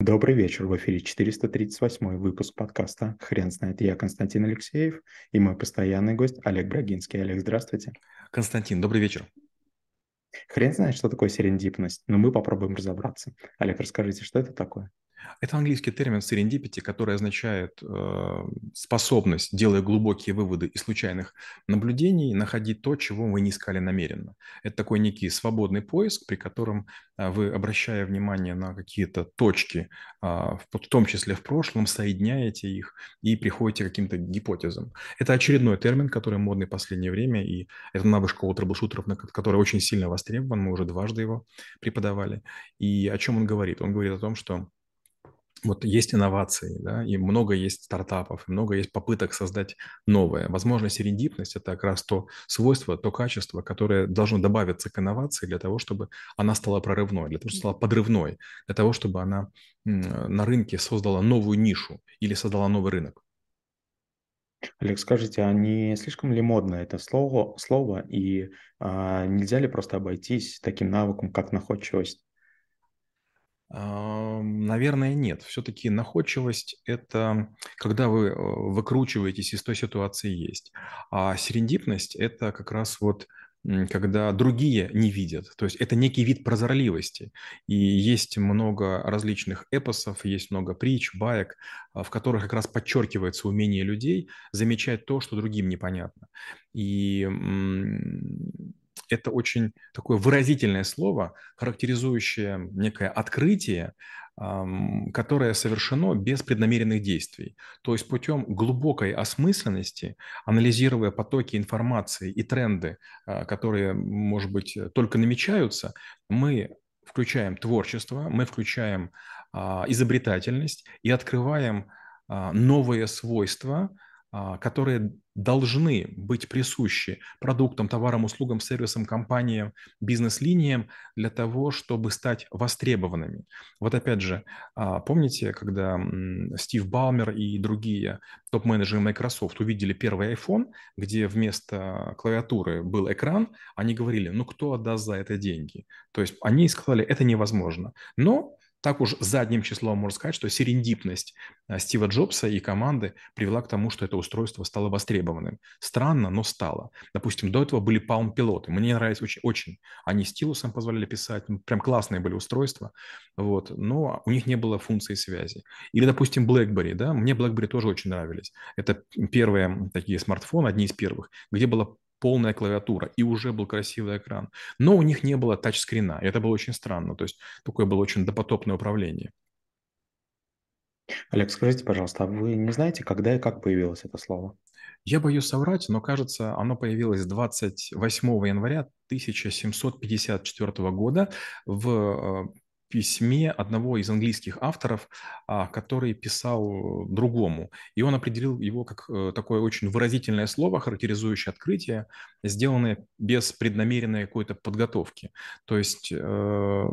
Добрый вечер, в эфире 438 выпуск подкаста «Хрен знает». Я Константин Алексеев и мой постоянный гость Олег Брагинский. Олег, здравствуйте. Константин, добрый вечер. Хрен знает, что такое серендипность, но мы попробуем разобраться. Олег, расскажите, что это такое? Это английский термин serendipity, который означает э, способность, делая глубокие выводы из случайных наблюдений, находить то, чего вы не искали намеренно. Это такой некий свободный поиск, при котором э, вы, обращая внимание на какие-то точки, э, в том числе в прошлом, соединяете их и приходите к каким-то гипотезам. Это очередной термин, который модный в последнее время, и это навык школы трэблшутеров, который очень сильно востребован, мы уже дважды его преподавали. И о чем он говорит? Он говорит о том, что вот есть инновации, да, и много есть стартапов, много есть попыток создать новое. Возможно, серендипность – это как раз то свойство, то качество, которое должно добавиться к инновации для того, чтобы она стала прорывной, для того, чтобы стала подрывной, для того, чтобы она на рынке создала новую нишу или создала новый рынок. Олег, скажите, а не слишком ли модно это слово, слово и а, нельзя ли просто обойтись таким навыком, как находчивость? Наверное, нет. Все-таки находчивость – это когда вы э, выкручиваетесь из той ситуации есть. А серендипность – это как раз вот когда другие не видят. То есть это некий вид прозорливости. И есть много различных эпосов, есть много притч, баек, а, в которых как раз подчеркивается умение людей замечать то, что другим непонятно. И это очень такое выразительное слово, характеризующее некое открытие, которое совершено без преднамеренных действий. То есть путем глубокой осмысленности, анализируя потоки информации и тренды, а, которые, может быть, только намечаются, мы включаем творчество, мы включаем а, изобретательность и открываем а, новые свойства, которые должны быть присущи продуктам, товарам, услугам, сервисам, компаниям, бизнес-линиям для того, чтобы стать востребованными. Вот опять же, а, помните, когда Стив Балмер и другие топ-менеджеры Microsoft увидели первый iPhone, где вместо клавиатуры был экран, они говорили, ну кто отдаст за это деньги? То есть они сказали, это невозможно. Но так уж задним числом можно сказать, что серендипность э, Стива Джобса и команды привела к тому, что это устройство стало востребованным. Странно, но стало. Допустим, до этого были Palm-пилоты. Мне нравится очень, очень. Они стилусом позволяли писать. Прям классные были устройства. Вот. Но у них не было функции связи. Или, допустим, BlackBerry. Да? Мне BlackBerry тоже очень нравились. Это первые такие смартфоны, одни из первых, где была полная клавиатура, и уже был красивый экран. Но у них не было тачскрина, и это было очень странно. То есть такое было очень допотопное управление. Олег, скажите, пожалуйста, а вы не знаете, когда и как появилось это слово? Я боюсь соврать, но кажется, оно появилось 28 января 1754 года в э, письме одного из английских авторов, а, который писал другому. И он определил его как э, такое очень выразительное слово, характеризующее открытие, сделанное без преднамеренной какой-то подготовки. То есть э,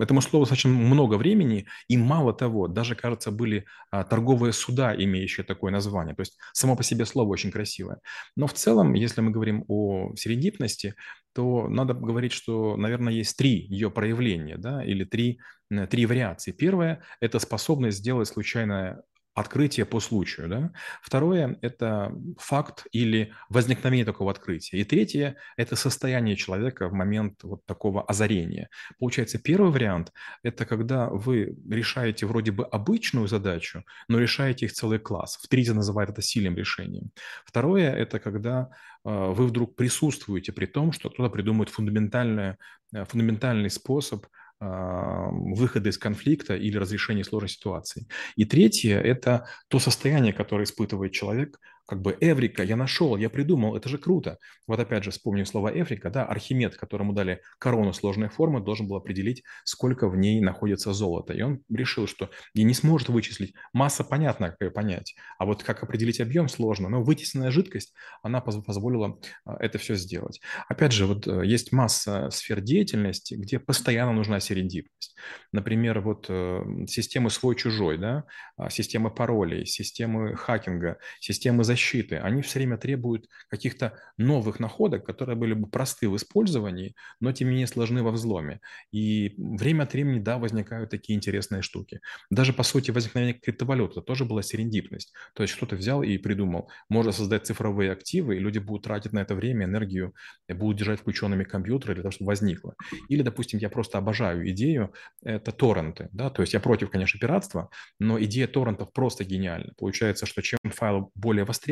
этому слову достаточно много времени, и мало того, даже, кажется, были а, торговые суда, имеющие такое название. То есть само по себе слово очень красивое. Но в целом, если мы говорим о серендипности, то надо говорить, что, наверное, есть три ее проявления, да, или три, э, три вариации. Первое – это способность сделать случайное открытие по случаю. Да? Второе – это факт или возникновение такого открытия. И третье – это состояние человека в момент вот такого озарения. Получается, первый вариант – это когда вы решаете вроде бы обычную задачу, но решаете их целый класс. В третье называют это сильным решением. Второе – это когда э, вы вдруг присутствуете при том, что кто-то придумает фундаментальный, э, фундаментальный способ выхода из конфликта или разрешения сложной ситуации. И третье – это то состояние, которое испытывает человек как бы Эврика, я нашел, я придумал, это же круто. Вот опять же вспомню слова Эврика, да, Архимед, которому дали корону сложной формы, должен был определить, сколько в ней находится золота. И он решил, что и не сможет вычислить. Масса понятно, как ее понять, а вот как определить объем сложно. Но вытесненная жидкость, она позволила а, это все сделать. Опять же, вот э, есть масса сфер деятельности, где постоянно нужна серендипность. Например, вот э, системы свой-чужой, да, а, системы паролей, системы хакинга, системы защиты защиты, они все время требуют каких-то новых находок, которые были бы просты в использовании, но тем не менее сложны во взломе. И время от времени, да, возникают такие интересные штуки. Даже, по сути, возникновение криптовалюты тоже была серендипность. То есть кто-то взял и придумал, можно создать цифровые активы, и люди будут тратить на это время, энергию, будут держать включенными компьютеры для того, чтобы возникло. Или, допустим, я просто обожаю идею, это торренты, да, то есть я против, конечно, пиратства, но идея торрентов просто гениальна. Получается, что чем файл более востребован,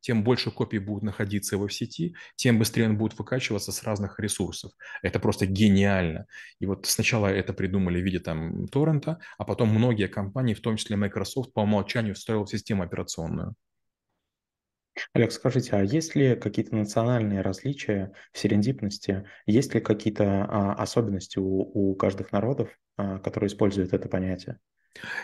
тем больше копий будут находиться его в сети, тем быстрее он будет выкачиваться с разных ресурсов. Это просто гениально. И вот сначала это придумали в виде там торрента, а потом многие компании, в том числе Microsoft, по умолчанию встроил систему операционную. Олег, скажите, а есть ли какие-то национальные различия в серендипности? Есть ли какие-то а, особенности у, у каждых народов, а, которые используют это понятие?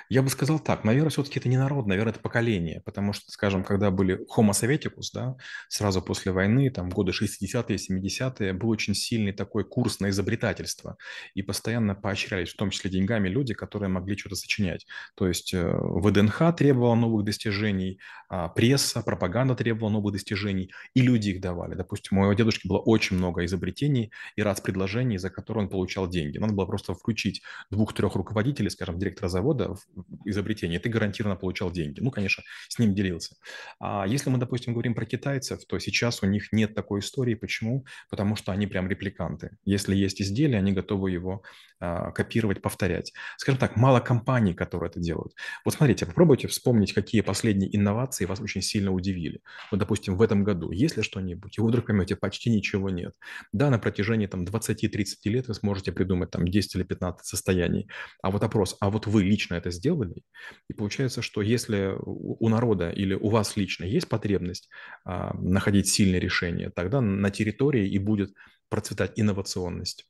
Я бы сказал так, наверное, все-таки это не народ, наверное, это поколение, потому что, скажем, когда были Homo Sovieticus, да, сразу после войны, там, годы 60-е, 70-е, был очень сильный такой курс на изобретательство, и постоянно поощрялись, в том числе деньгами, люди, которые могли что-то сочинять. То есть э, ВДНХ требовала новых достижений, а пресса, пропаганда требовала новых достижений, и люди их давали. Допустим, у моего дедушки было очень много изобретений и раз предложений, за которые он получал деньги. Надо было просто включить двух-трех руководителей, скажем, директора завода, года в изобретении, ты гарантированно получал деньги. Ну, конечно, с ним делился. А если мы, допустим, говорим про китайцев, то сейчас у них нет такой истории. Почему? Потому что они прям репликанты. Если есть изделие, они готовы его а, копировать, повторять. Скажем так, мало компаний, которые это делают. Вот смотрите, попробуйте вспомнить, какие последние инновации вас очень сильно удивили. Вот, допустим, в этом году, есть ли что-нибудь, и вы вдруг поймете, почти ничего нет. Да, на протяжении там 20-30 лет вы сможете придумать там 10 или 15 состояний. А вот опрос, а вот вы лично лично это сделали. И получается, что если у народа или у вас лично есть потребность а, находить сильные решения, тогда на территории и будет процветать инновационность.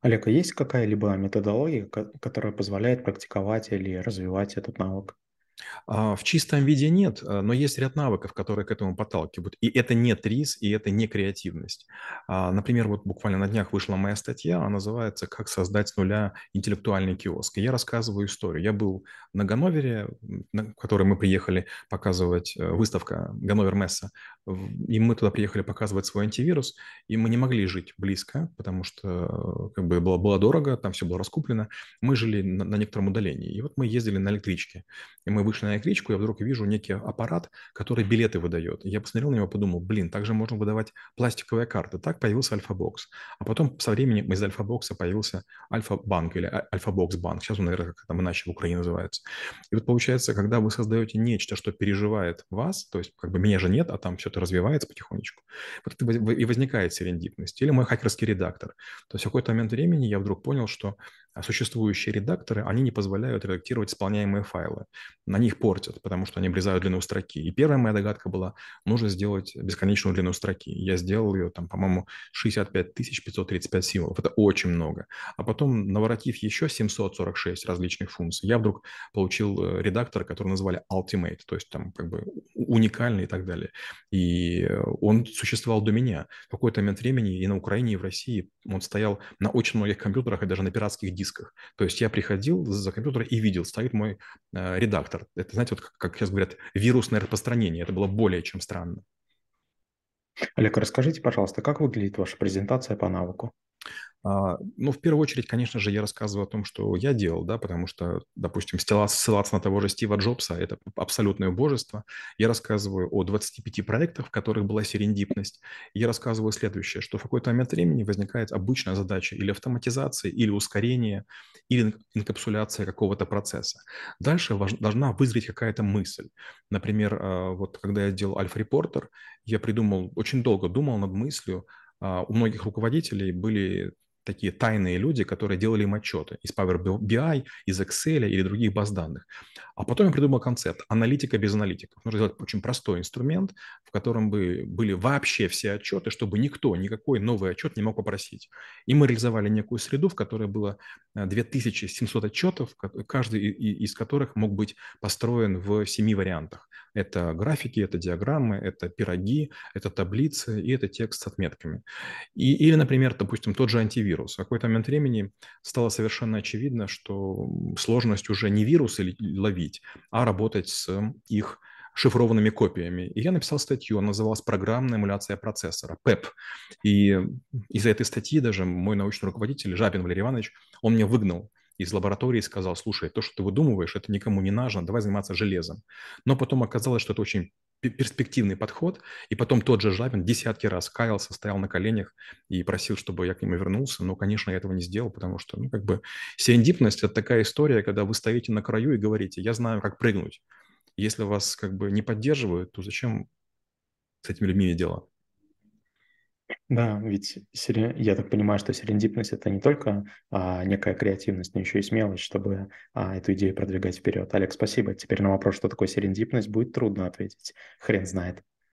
Олег, а есть какая-либо методология, которая позволяет практиковать или развивать этот навык? А, в чистом виде нет, а, но есть ряд навыков, которые к этому подталкивают. И это не ТРИС, и это не креативность. А, например, вот буквально на днях вышла моя статья, она называется «Как создать с нуля интеллектуальный киоск». И я рассказываю историю. Я был на Ганновере, на который мы приехали показывать, э, выставка Ганновер Месса, и мы туда приехали показывать свой антивирус, и мы не могли жить близко, потому что как бы было, было дорого, там все было раскуплено. Мы жили на, на некотором удалении. И вот мы ездили на электричке. И мы вышли на электричку, я вдруг вижу некий аппарат, который билеты выдает. И я посмотрел на него, подумал, блин, также можно выдавать пластиковые карты. Так появился Альфа-бокс. А потом со временем из Альфа-бокса появился Альфа-банк или а, Альфа-бокс-банк. Сейчас он, наверное, как там иначе в Украине называется. И вот получается, когда вы создаете нечто, что переживает вас, то есть как бы меня же нет, а там это развивается потихонечку, вот это и возникает серендипность. Или мой хакерский редактор. То есть в какой-то момент времени я вдруг понял, что существующие редакторы, они не позволяют редактировать исполняемые файлы. На них портят, потому что они обрезают длину строки. И первая моя догадка была, нужно сделать бесконечную длину строки. Я сделал ее, там, по-моему, 65 535 символов. Это очень много. А потом, наворотив еще 746 различных функций, я вдруг получил э, редактор, который называли Ultimate, то есть там как бы уникальный и так далее. И он существовал до меня. В какой-то момент времени и на Украине, и в России он стоял на очень многих компьютерах и даже на пиратских дисках дисках. То есть я приходил за компьютер и видел, стоит мой э, редактор. Это, знаете, вот как, как сейчас говорят, вирусное распространение. Это было более чем странно. Олег, расскажите, пожалуйста, как выглядит ваша презентация по навыку? А, ну, в первую очередь, конечно же, я рассказываю о том, что я делал, да, потому что, допустим, ссылаться на того же Стива Джобса – это абсолютное божество. Я рассказываю о 25 проектах, в которых была серендипность. Я рассказываю следующее, что в какой-то момент времени возникает обычная задача или автоматизации, или ускорения, или инкапсуляция какого-то процесса. Дальше должна вызреть какая-то мысль. Например, а, вот когда я делал Альфа-репортер, я придумал, очень долго думал над мыслью, у многих руководителей были такие тайные люди, которые делали им отчеты из Power BI, из Excel или других баз данных. А потом я придумал концепт аналитика без аналитиков. Нужно сделать очень простой инструмент, в котором бы были вообще все отчеты, чтобы никто, никакой новый отчет не мог попросить. И мы реализовали некую среду, в которой было 2700 э, отчетов, каждый из которых мог быть построен в семи вариантах. Это графики, это диаграммы, это пироги, это таблицы и это текст с отметками. И, или, например, допустим, тот же антивирус. В какой-то момент времени стало совершенно очевидно, что сложность уже не вирусы ловить, а работать с их шифрованными копиями. И я написал статью, она называлась «Программная эмуляция процессора», ПЭП. И из-за этой статьи даже мой научный руководитель Жабин Валерий Иванович, он меня выгнал из лаборатории и сказал, слушай, то, что ты выдумываешь, это никому не нужно, давай заниматься железом. Но потом оказалось, что это очень перспективный подход, и потом тот же Жабин десятки раз каялся, стоял на коленях и просил, чтобы я к нему вернулся, но, конечно, я этого не сделал, потому что, ну, как бы, серендипность – это такая история, когда вы стоите на краю и говорите, я знаю, как прыгнуть. Если вас, как бы, не поддерживают, то зачем с этими людьми дело? Да, ведь я так понимаю, что серендипность – это не только а, некая креативность, но еще и смелость, чтобы а, эту идею продвигать вперед. Олег, спасибо. Теперь на вопрос, что такое серендипность, будет трудно ответить. Хрен знает.